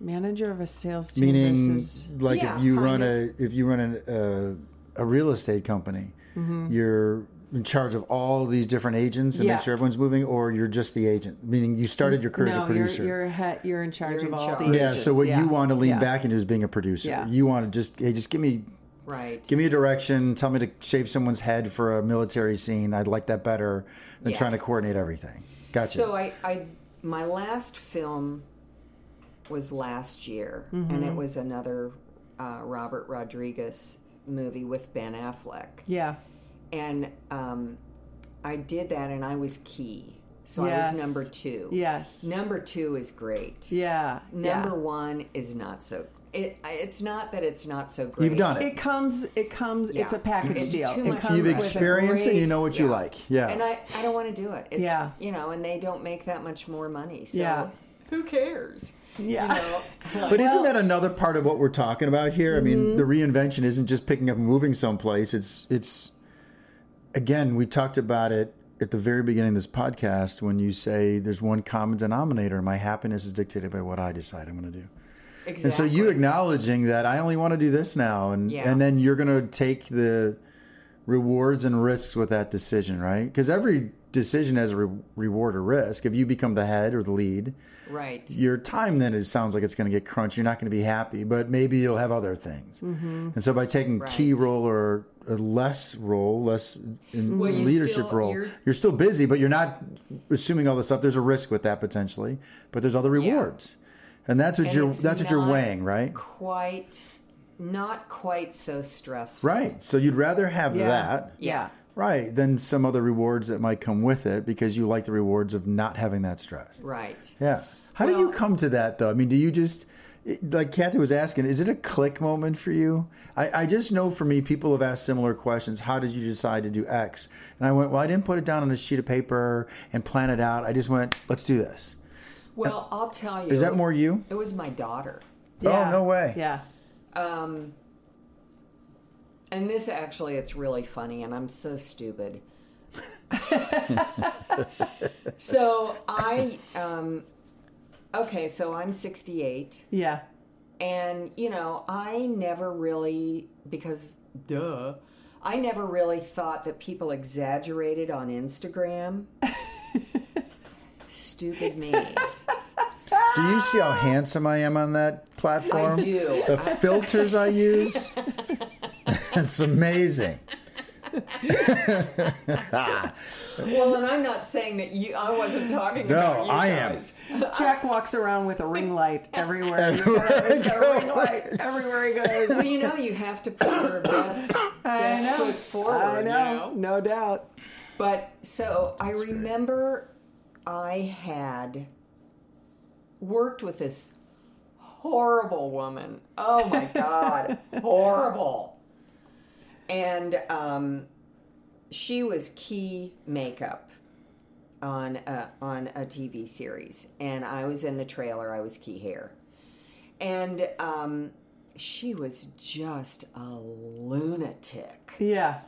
Manager of a sales team Meaning, versus like Yeah, if you kind run of. a if you run an, uh, a real estate company, Mm-hmm. you're in charge of all these different agents and Yeah. make sure everyone's moving, or you're just the agent. Meaning, you started your career as a no, you're producer. you're he- you're in charge You're of in all charge. the yeah. So what agents, you want to lean Yeah. back into is being a producer. Yeah. You want to just hey, just give me Right. give me a direction. Tell me to shave someone's head for a military scene. I'd like that better than Yeah. trying to coordinate everything. Gotcha. So I, I, my last film was last year, and it was another uh, Robert Rodriguez movie with Ben Affleck, Yeah. And um, I did that, and I was key, so I was number two. Yes. Number two is great. Yeah. Number yeah. one is not so. It, it's not that it's not so great. You've done it. It comes. It comes. It's a package It's deal. too It much comes You've with a experienced it. You know what you like. Yeah. And I, I don't want to do it. It's, Yeah. You know, and they don't make that much more money. So Yeah. who cares? Yeah. You know, But isn't that another part of what we're talking about here? I Mm-hmm. mean, the reinvention isn't just picking up and moving someplace. It's it's again, we talked about it at the very beginning of this podcast when you say there's one common denominator. My happiness is dictated by what I decide I'm going to do. exactly. And so you acknowledging that I only want to do this now, and Yeah. and then you're going to take the rewards and risks with that decision, right? Because every decision has a re- reward or risk. If you become the head or the lead, right. your time then it sounds like it's going to get crunched. You're not going to be happy, but maybe you'll have other things. Mm-hmm. And so by taking key role or a less role, less in Well, leadership still- role, you're- you're, still busy, but you're not assuming all this stuff. There's a risk with that potentially, but there's other rewards, and that's what And you're that's what you're weighing, right? Quite, not quite so stressful. Right. So you'd rather have Yeah. that, Yeah. right, than some other rewards that might come with it because you like the rewards of not having that stress. Right. Yeah. How do you come to that though? I mean, do you just like Cathy was asking? Is it a click moment for you? I, I just know for me, people have asked similar questions. How did you decide to do X? And I went, well, I didn't put it down on a sheet of paper and plan it out. I just went, let's do this. Well, I'll tell you. Is that more you? It was my daughter. Yeah. Oh, no way. Yeah. Um, and this actually, it's really funny, and I'm so stupid. so I, um, okay, so I'm 68, Yeah. and you know, I never really, because duh, I never really thought that people exaggerated on Instagram. Stupid me. Do you see how handsome I am on that platform? I do. The filters I use. it's amazing. Well, and I'm not saying that you. I wasn't talking No, about you I am. Jack walks around with a ring light everywhere. He's Everywhere got, a, he's I got a ring light everywhere he goes. Well, you know, you have to put your best, I best know. foot forward. I you know. No doubt. But so I remember I had worked with this horrible woman. Oh my God, horrible. And um, she was key makeup on a, on a TV series, and I was in the trailer. I was key hair, and um, she was just a lunatic. Yeah.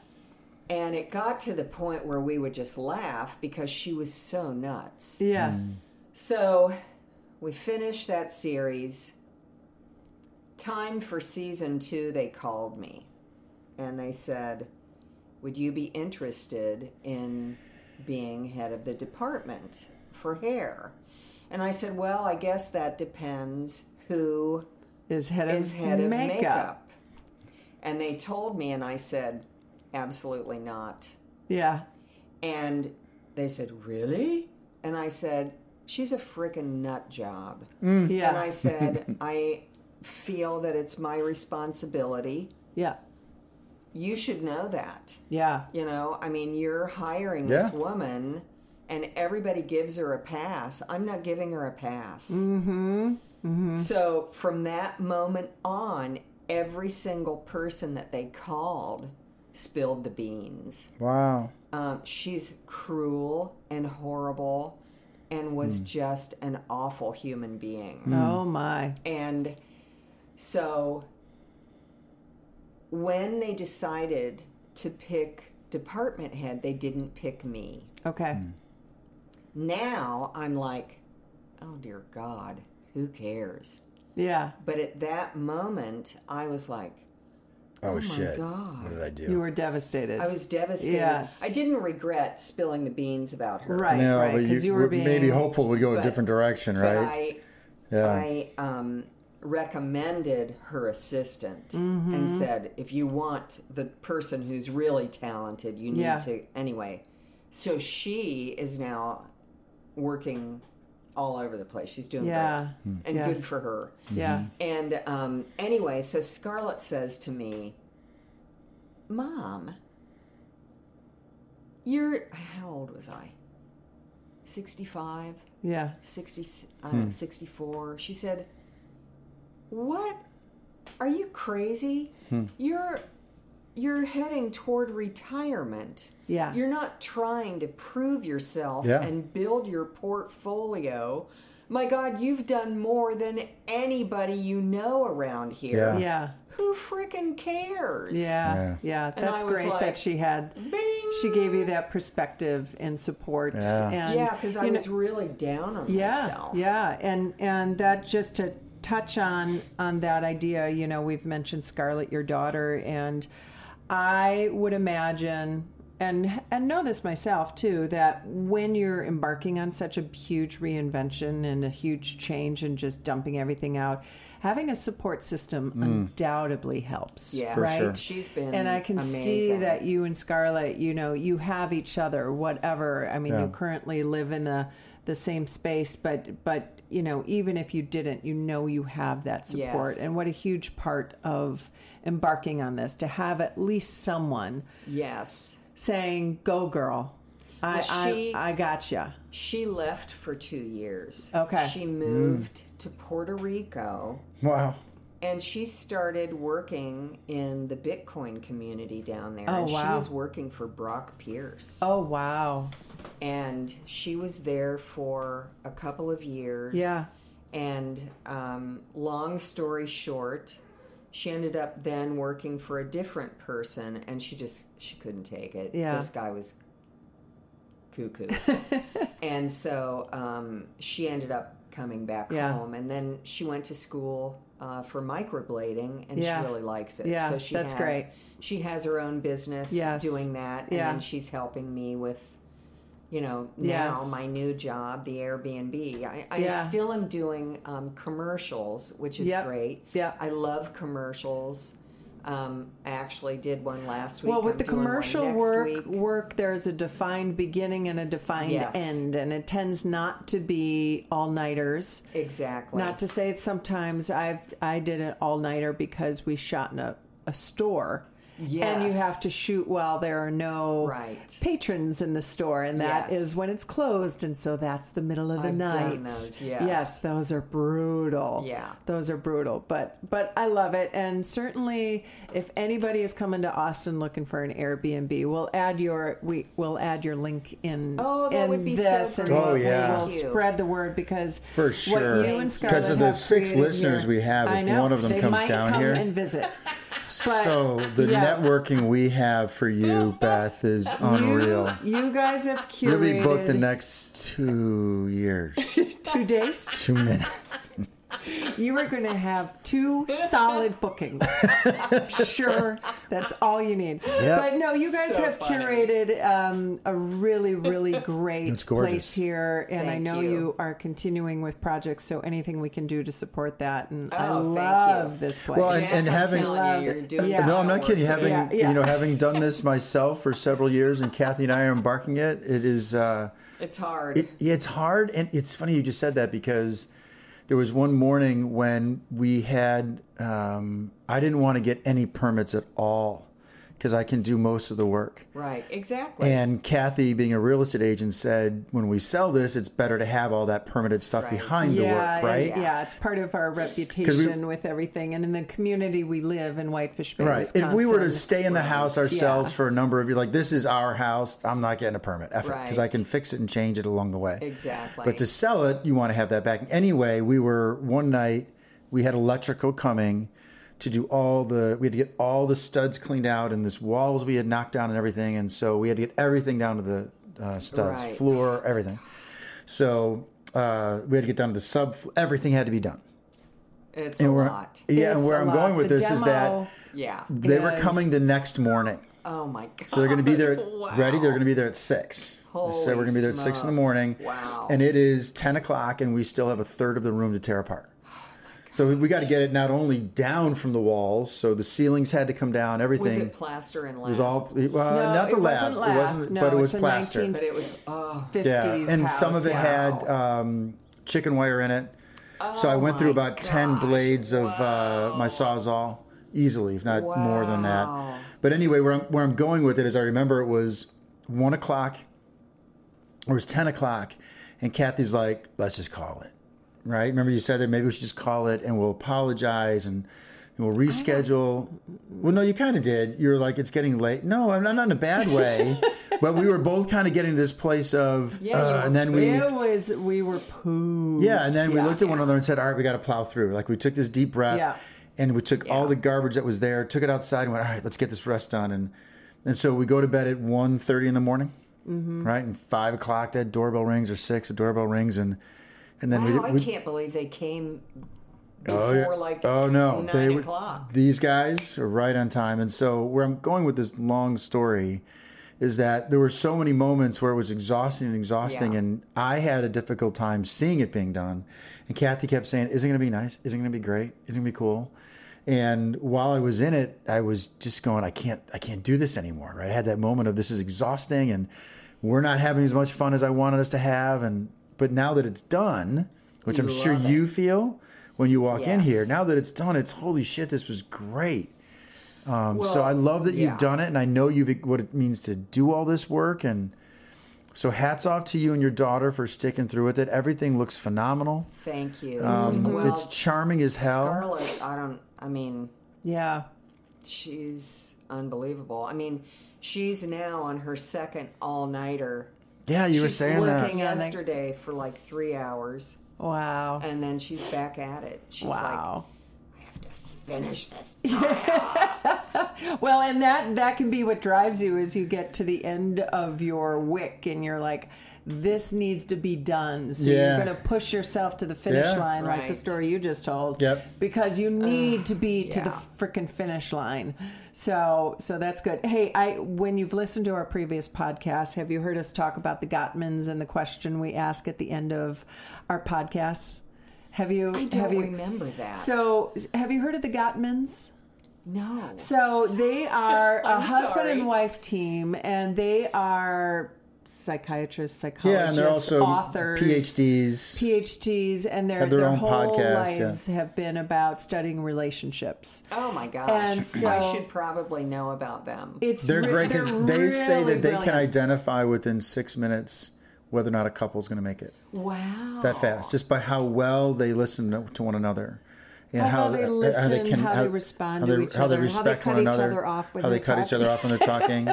And it got to the point where we would just laugh because she was so nuts. Yeah. So we finished that series. Time for season two, they called me and they said, Would you be interested in being head of the department for hair? And I said, Well, I guess that depends who Is head of, is head of makeup. makeup. And they told me, and I said, Absolutely not. Yeah. And they said, Really? And I said, She's a freaking nut job. Mm. Yeah. And I said, I feel that it's my responsibility. yeah. You should know that. Yeah. You know, I mean, you're hiring this woman and everybody gives her a pass. I'm not giving her a pass. Mm-hmm. So from that moment on, every single person that they called spilled the beans. Wow. Um, she's cruel and horrible and was just an awful human being. Oh my. And so when they decided to pick department head, they didn't pick me. Okay. Now I'm like, oh dear God, who cares? Yeah. But at that moment, I was like, Oh, shit! God. What did I do? You were devastated. I was devastated. Yes. I didn't regret spilling the beans about her. right, no, right. Because you, you, were being maybe hopeful would go a different direction, But right? I, yeah. I um, recommended her assistant Mm-hmm. and said, if you want the person who's really talented, you need Yeah. to. Anyway, so she is now working all over the place. She's doing Yeah. great. And Yeah. good for her. Yeah. And um, anyway, so Scarlett says to me, Mom, you're, how old was I? 65? Yeah. 60, I don't know, 64. She said, What? Are you crazy? Hmm. You're you're heading toward retirement. Yeah. You're not trying to prove yourself Yeah. and build your portfolio. My God, you've done more than anybody you know around here. Yeah. Yeah. Who freaking cares? Yeah. Yeah. Yeah. That's great like, that she had Bing. she gave you that perspective and support Yeah. and yeah, because I you know- was really down on yeah myself. yeah and and that just to touch on on that idea you know we've mentioned scarlett your daughter and i would imagine and and know this myself too that when you're embarking on such a huge reinvention and a huge change and just dumping everything out having a support system hmm. undoubtedly helps Yeah, For right sure. She's been and I can see that you and Scarlett, you know, you have each other, whatever. I mean, Yeah. you currently live in the the same space, but but you know, even if you didn't, you know, you have that support, Yes. and what a huge part of embarking on this to have at least someone Yes. saying, "Go, girl." I, Well, she- I I gotcha. She left for two years. Okay. She moved to Puerto Rico wow. and she started working in the Bitcoin community down there. Oh, and She was working for Brock Pierce. Oh wow. And she was there for a couple of years. Yeah. And um, long story short, she ended up then working for a different person and she just she couldn't take it. Yeah. This guy was cuckoo. and so um, she ended up coming back Yeah. home and then she went to school uh, for microblading and Yeah. she really likes it. Yeah, so she that's has, great. She has her own business Yes. doing that and Yeah. then she's helping me with you know now Yes. my new job the airbnb i, I Yeah. still am doing um, commercials which is Yep. great yeah i love commercials um, i actually did one last week Well, with I'm the commercial work, week. work there's a defined beginning and a defined Yes. end, and it tends not to be all nighters. exactly Not to say sometimes I've I did an all nighter because we shot in a, a store. And you have to shoot while there are no Right. patrons in the store, and that is Yes. when it's closed, and so that's the middle of the I've night. done those, yes. yes, those are brutal. Yeah. those are brutal. But but I love it, and certainly if anybody is coming to Austin looking for an Airbnb, we'll add your we will add your link in. Oh, that in would be so this, and great. Oh, we'll, yeah. we'll spread the word because For sure. you Thank and you. Scarlett Because of the six listeners here- we have, if know, one of them they comes might down come here- and visit. But so the yeah. networking we have for you, Beth, is unreal. You, you guys have curated You'll be booked the next two years, two days. two minutes. You are going to have two solid bookings. sure, that's all you need. Yep. But no, you guys So have funny. curated um, a really, really great place here, and I know you. you. are continuing with projects. So anything we can do to support that, and I Oh, thank love you. this place. Well, and- Jack, and I'm having- you, you're doing Yeah. No, I'm not kidding. work Having Yeah, yeah. you know, having done this myself for several years, and Cathy and I are embarking it. It is. Uh, it's hard It, yeah, it's hard, and it's funny you just said that because there was one morning when we had. Um, I didn't want to get any permits at all because I can do most of the work. right exactly And Cathy, being a real estate agent, said when we sell this, it's better to have all that permitted stuff Right. behind the yeah, work, and- right? yeah, it's part of our reputation with everything, and in the community we live in Whitefish Bay, Right. Wisconsin. If we were to stay in the house ourselves Yeah. for a number of years, like this is our house, I'm not getting a permit because Right. I can fix it and change it along the way. Exactly. But to sell it, you want to have that back. Anyway, we were one night we had electrical coming to do all the we had to get all the studs cleaned out and this walls we had knocked down and everything, and so we had to get everything down to the uh, studs, Right. floor, everything. So uh, we had to get down to the sub. Everything had to be done. It's and a lot. yeah, and where i'm lot. going with The this is that Yeah. they were coming the next morning. Oh my god. So they're going to be there Wow. ready. They're going to be there at six. They said we're going to be there at six in the morning. Wow. And it is ten o'clock, and we still have a third of the room to tear apart. Oh So we got to get it not only down from the walls, so the ceilings had to come down. Everything Was it plaster and lath? It was all well, No, not the it lath. wasn't It wasn't, No, but it was it's plaster. 19 But it was oh 50s Yeah, and some of it yeah. had um, chicken wire in it. Oh so I went through Oh my about ten blades of uh, my sawzall easily, if not more than that. Wow. But anyway, where I'm where I'm going with it is I remember it was one o'clock, or it was ten o'clock, and Cathy's like, "Let's just call it." Right? Remember you said that maybe we should just call it and we'll apologize and. and We'll reschedule. Well, no, you kind of did. You were like, "It's getting late." No, I'm not, not in a bad way, but we were both kind of getting to this place of, Yeah, uh, and then we, It was we were pooped. yeah, and then we Yeah. looked at one another and said, "All right, we got to plow through." Like we took this deep breath, Yeah. and we took all the garbage that was there, took it outside, and went, "All right, let's get this rest done." And and so we go to bed at 1.30 in the morning, Mm-hmm. right? And five o'clock, that doorbell rings, or six, the doorbell rings, and and then Wow, I we, we can't believe they came Oh, before yeah. like oh no, nine they were- o'clock. These guys are right on time, and so where I'm going with this long story is that there were so many moments where it was exhausting and exhausting, Yeah. and I had a difficult time seeing it being done. And Cathy kept saying, "Is it going to be nice? Is it going to be great? Is it going to be cool?" And while I was in it, I was just going, "I can't, I can't do this anymore." Right? I had that moment of this is exhausting, and we're not having as much fun as I wanted us to have. And but now that it's done, which You I'm sure it. you feel when you walk in here. Now that it's done, it's holy shit, this was great. Um, so I love that yeah. you've done it, and I know you've what it means to do all this work. And so hats off to you and your daughter for sticking through with it. Everything looks phenomenal. Thank you. Um, well, it's charming as hell. Scarlett, I don't. I mean, Yeah. she's unbelievable. I mean, she's now on her second all nighter. Yeah, you were saying that. working on yesterday for like three hours, Wow. and then she's back at it. She's wow. like, I have to finish this tile. Well, and that that can be what drives you as you get to the end of your wick and you're like this needs to be done. So Yeah. you're going to push yourself to the finish Yeah. line like the story you just told. Yep. Because you need to be to the yeah. freaking finish line. So so that's good. Hey, I when you've listened to our previous podcast, have you heard us talk about the Gottmans and the question we ask at the end of our podcasts? Have you I don't have you remember that. So, have you heard of the Gottmans? No. So they are a I'm husband sorry. and wife team, and they are psychiatrists, psychologists, Yeah, and they're also authors, PhDs. PhDs, and their their their, own whole podcast, yeah. lives have been about studying relationships. Oh my gosh. And so I should probably know about them. It's They're re- great because they're they say that they can identify within six minutes whether or not a couple is going to make it wow. that fast, just by how well they listen to one another. And Oh, how they listen, how they respond how to they, each how they other, how they respect cut one each another, other off when how they cut each other off when they're talking,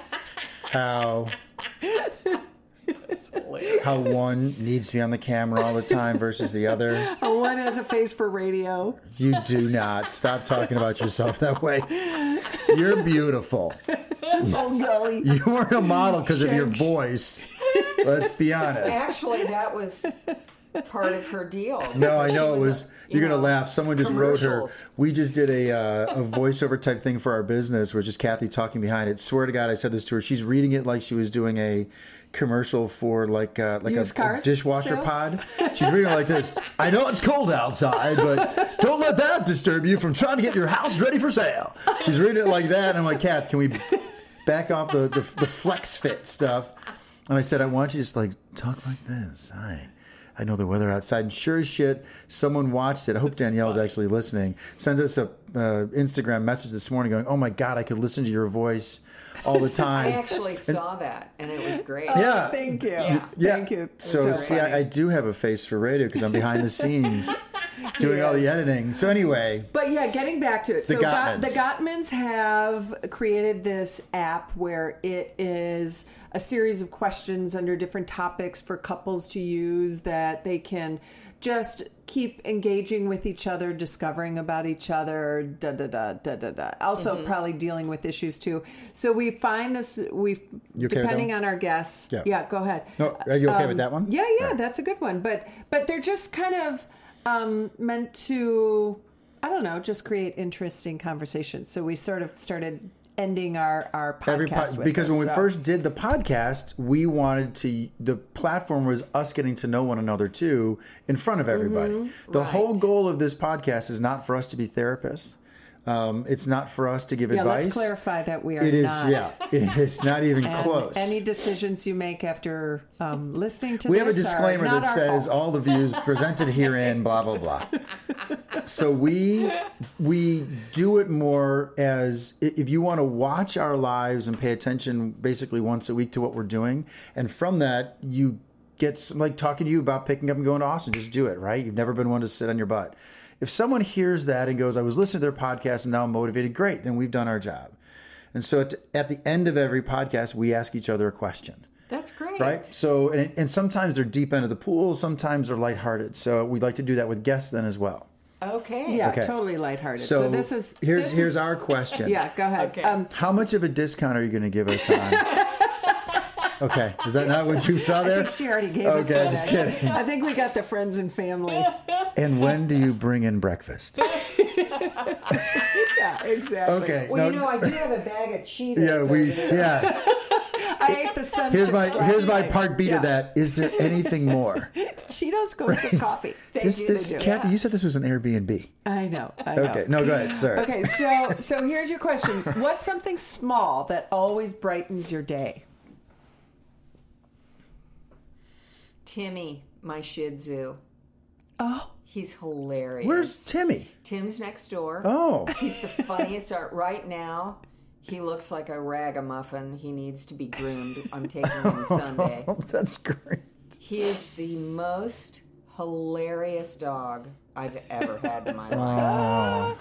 how how one needs to be on the camera all the time versus the other. One has a face for radio. You do not stop talking about yourself that way. You're beautiful. Oh golly! You weren't a model because of your voice. Let's be honest. Actually, that was part of her deal. No, I know it was. a- You're you gonna laugh. Someone just wrote her. We just did a uh, a voiceover type thing for our business, where it's just Cathy talking behind it. Swear to God, I said this to her. She's reading it like she was doing a commercial for like uh, like a, a dishwasher sales? pod. She's reading it like this. I know it's cold outside, but don't let that disturb you from trying to get your house ready for sale. She's reading it like that, and I'm like, Cath, can we back off the the, the flex fit stuff? And I said, I want you to just like talk like this. Hi. I know the weather outside. And sure as shit, someone watched it. I hope Danielle's actually listening. Sends us a uh, Instagram message this morning going, Oh my God, I could listen to your voice all the time. I time. actually saw that, and it was great. yeah. Thank you. Yeah. Yeah. Thank you. So, So see. I, I do have a face for radio because I'm behind the scenes doing all the editing. So anyway, But yeah, getting back to it. The so Got- the Gottmans have created this app where it is a series of questions under different topics for couples to use that they can just keep engaging with each other, discovering about each other, da da da da da da. Also, Mm-hmm. probably dealing with issues too. So we find this we okay depending on our guests. Yeah. Yeah, go ahead. no, are you okay with that one? Yeah, yeah, right. that's a good one. But but they're just kind of um, meant to, I don't know, just create interesting conversations. So we sort of started ending our our podcast po- because when we so- first did the podcast, we wanted to. The platform was us getting to know one another too in front of everybody. Mm-hmm. The Right. whole goal of this podcast is not for us to be therapists. Um, it's not for us to give yeah, advice. let's clarify that we are It is, not. yeah. It's not even close. Any decisions you make after um, listening to we have a disclaimer that says fault. all the views presented herein blah blah blah so we we do it more as if you want to watch our lives and pay attention basically once a week to what we're doing and from that you get some, like talking to you about picking up and going to austin just do it right you've never been one to sit on your butt if someone hears that and goes i was listening to their podcast and now i'm motivated great then we've done our job and so at, at the end of every podcast we ask each other a question That's great. right? So, and, and sometimes they're deep into the pool, sometimes they're lighthearted. So, we'd like to do that with guests then as well. Okay. Yeah, Okay. totally lighthearted. So, So, this is here's this here's is, our question. yeah. Go ahead. Okay. Um, How much of a discount are you going to give us on? okay, is that not what you saw I there? think she already gave us Okay, just kidding. I think we got the friends and family. And when do you bring in breakfast? Yeah, exactly. Okay. Well, no- you know, I do have a bag of Cheetos. yeah, we over there. yeah. I ate the sun Here's my last here's my night. part B Yeah. to that. Is there anything more? Cheetos goes with coffee. Thank this you, this they do. Cathy, you said this was an Airbnb. I know. I know. Okay, no, go ahead. Sorry. Okay, so so here's your question. What's something small that always brightens your day? Timmy, my Shih Tzu. Oh, He's hilarious. Where's Timmy? Tim's next door. Oh, He's the funniest art right now. He looks like a ragamuffin. He needs to be groomed. I'm taking him Sunday. that's great. He is the most hilarious dog I've ever had in my life.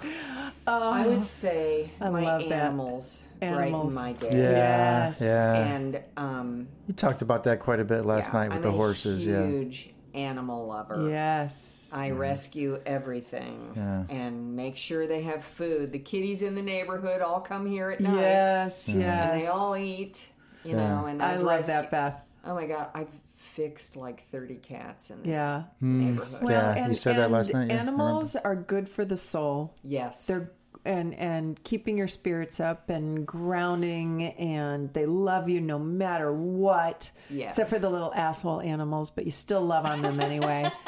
I would say my love that. animals, Animals. brighten my Yeah, day. Yes. yeah. And um, You talked about that quite a bit last yeah, night with I'm the a horses. Yeah. huge animal lover. yes. I rescue everything Yeah. and make sure they have food. The kitties in the neighborhood all come here at night. Yes, yes. And they all eat, you Yeah. know, and I I've love rescu- that, Beth. Oh my god, I've fixed like 30 cats in this Yeah. Hmm. neighborhood. Well, Yeah, you and, said that last night, yeah, Animals are good for the soul. yes. They're and and keeping your spirits up and grounding and they love you no matter what. Yes. Except for the little asshole animals, but you still love on them anyway.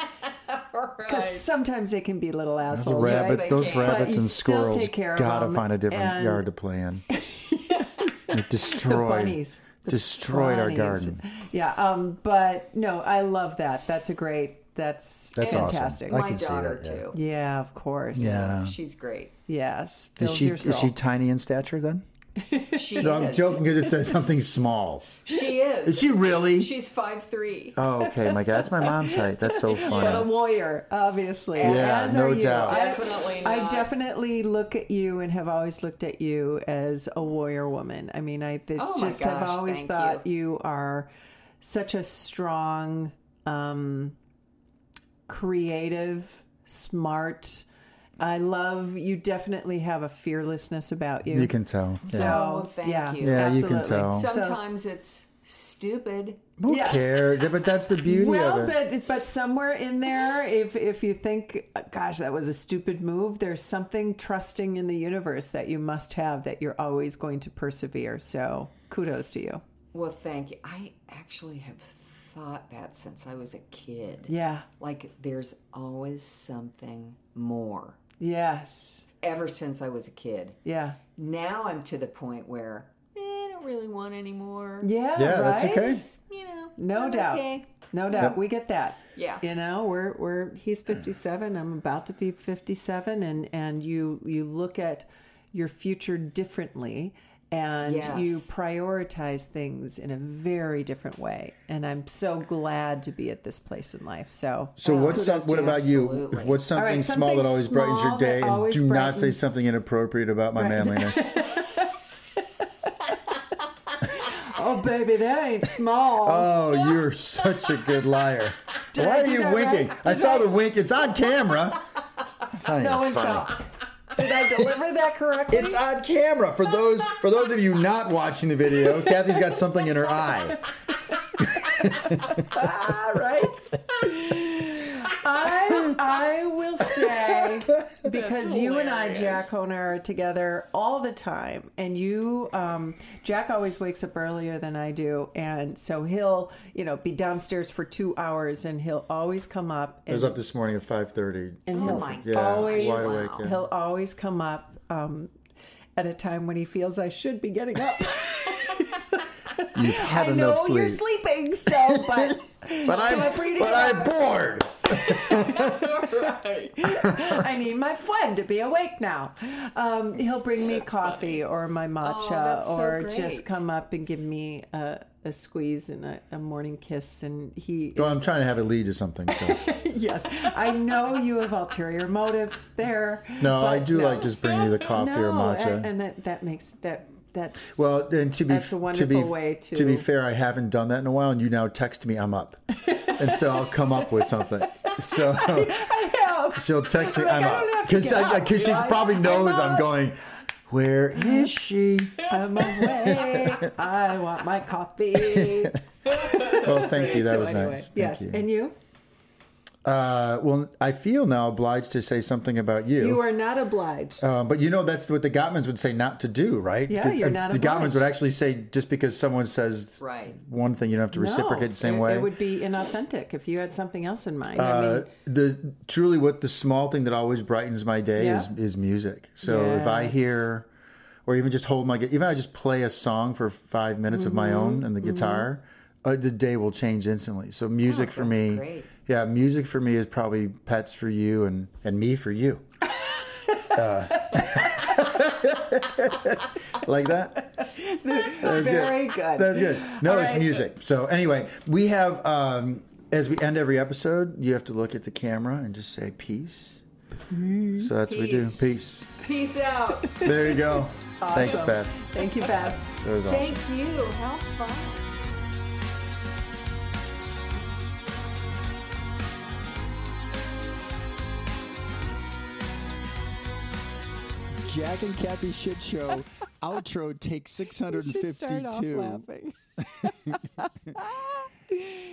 Because right. sometimes they can be little assholes. right? rabbits, they those rabbits and squirrels take care of gotta find a different and- yard to play in. It destroyed, bunnies. The destroyed our garden. Yeah, um, but no, I love that. That's a great. That's, That's awesome. fantastic. I my can see daughter that, yeah. too. Yeah, of course. Yeah. She's great. Yes. Is she your is she tiny in stature then? She No, I'm joking because it says something small. She is. Is she really? She's five three. Oh, okay. My God, that's my mom's height. That's so funny. But a funny. warrior, obviously. Yeah, as no are doubt. I- Definitely I not. definitely look at you and have always looked at you as a warrior woman. I mean, I Oh my just have always thank thought you. are such a strong, um, creative, smart. I love you. Definitely have a fearlessness about you. You can tell. So Yeah. Oh, thank yeah, you. Yeah, you can absolutely. tell. So- Sometimes it's stupid. Who Yeah. cares? But that's the beauty Well, of it. but but somewhere in there, if if you think, gosh, that was a stupid move, there's something trusting in the universe that you must have that you're always going to persevere. So kudos to you. Well, thank you. I actually have thought that since I was a kid. Yeah. Like there's always something more. Yes. Ever since I was a kid. Yeah. Now I'm to the point where eh, I don't really want any more. Yeah. Yeah, that's right? okay. You know. No I'm doubt. okay. No doubt. We get that. Yeah. You know, we're we're he's 57, I'm about to be 57 and and you you look at your future differently and you prioritize things in a very different way. And I'm so glad to be at this place in life. So So what's some, what to you. about you? What's something, right, small something that always brightens your day, and always do not say something inappropriate about my Right. manliness? Oh baby, that ain't small. Oh, you're such a good liar. Did Why I are you winking? right? I saw I- the wink. It's on camera. It's not no even one funny. saw. Did I deliver that correctly? It's on camera for those for those of you not watching the video. Cathy's got something in her eye. Ah, right. I I because you and I, Jack Honer, are together all the time, and you, um, Jack, always wakes up earlier than I do, and so he'll, you know, be downstairs for two hours, and he'll always come up. I was up this morning at five thirty. and he'll my Yeah, always, wide awake. Yeah. he'll always come up um, at a time when he feels I should be getting up. You've had I enough know sleep, you're sleeping still, but but I'm I pretty but I'm bored. I need my friend to be awake now. Um, he'll bring me coffee or my matcha, that's so or great. just come up and give me a, a squeeze and a, a morning kiss. And he, Well, I'm trying to have it lead to something. So yes, I know you have ulterior motives there. no, I do no. like just bringing you the coffee or matcha. and, and that that makes that that's Well, and to be That's a to be way to be fair, I haven't done that in a while, and you now text me I'm up, and so I'll come up with something. So I have. she'll text me I'm like, I'm I up to because because she I? probably knows I'm, up. going. Where is she? I'm awake. I want my coffee. Well, thank you. That So was anyway, nice. Yes, you. and you? Uh, well, I feel now obliged to say something about you. You are not obliged. Uh, but you know that's what the Gottmans would say not to do, right? Yeah, you're uh, not The Gottmans would actually say just because someone says Right. one thing, you don't have to reciprocate the same it, way. It would be inauthentic if you had something else in mind. I uh, mean, the truly what the small thing that always brightens my day Yeah. is is music. So if I hear, or even just hold my, even I just play a song for five minutes of Mm-hmm. my own and the guitar, uh, the day will change instantly. So music for Oh, that's me, great. Yeah, music for me is probably pets for you and and me for you. Uh, like that. very good. That's good. No, All it's right. music. So anyway, we have um, as we end every episode, you have to look at the camera and just say peace. So that's what we do. Peace. Peace. Peace out. There you go. Thanks, Awesome. Beth. Thank you, Beth. That was awesome. Thank you. How fun. Jack and Cathy Shit Show outro take 652. laughing.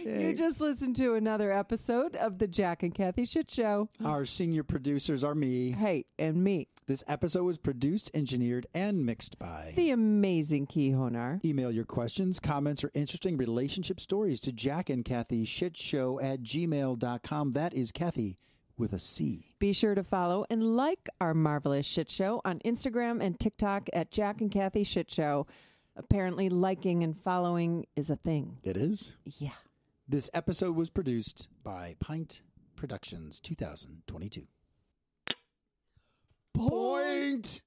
You just listened to another episode of the Jack and Cathy Shit Show. Our senior producers are me. Hey, and me, This episode was produced, engineered, and mixed by. the amazing Key Honar. Email your questions, comments, or interesting relationship stories to Jack and Cathy Shit Show at gmail.com. That is Kathy with a C. Be sure to follow and like our marvelous shit show on Instagram and TikTok at Jack and Cathy Shit Show. Apparently, liking and following is a thing. It is. Yeah. This episode was produced by Pint Productions 2022. Point!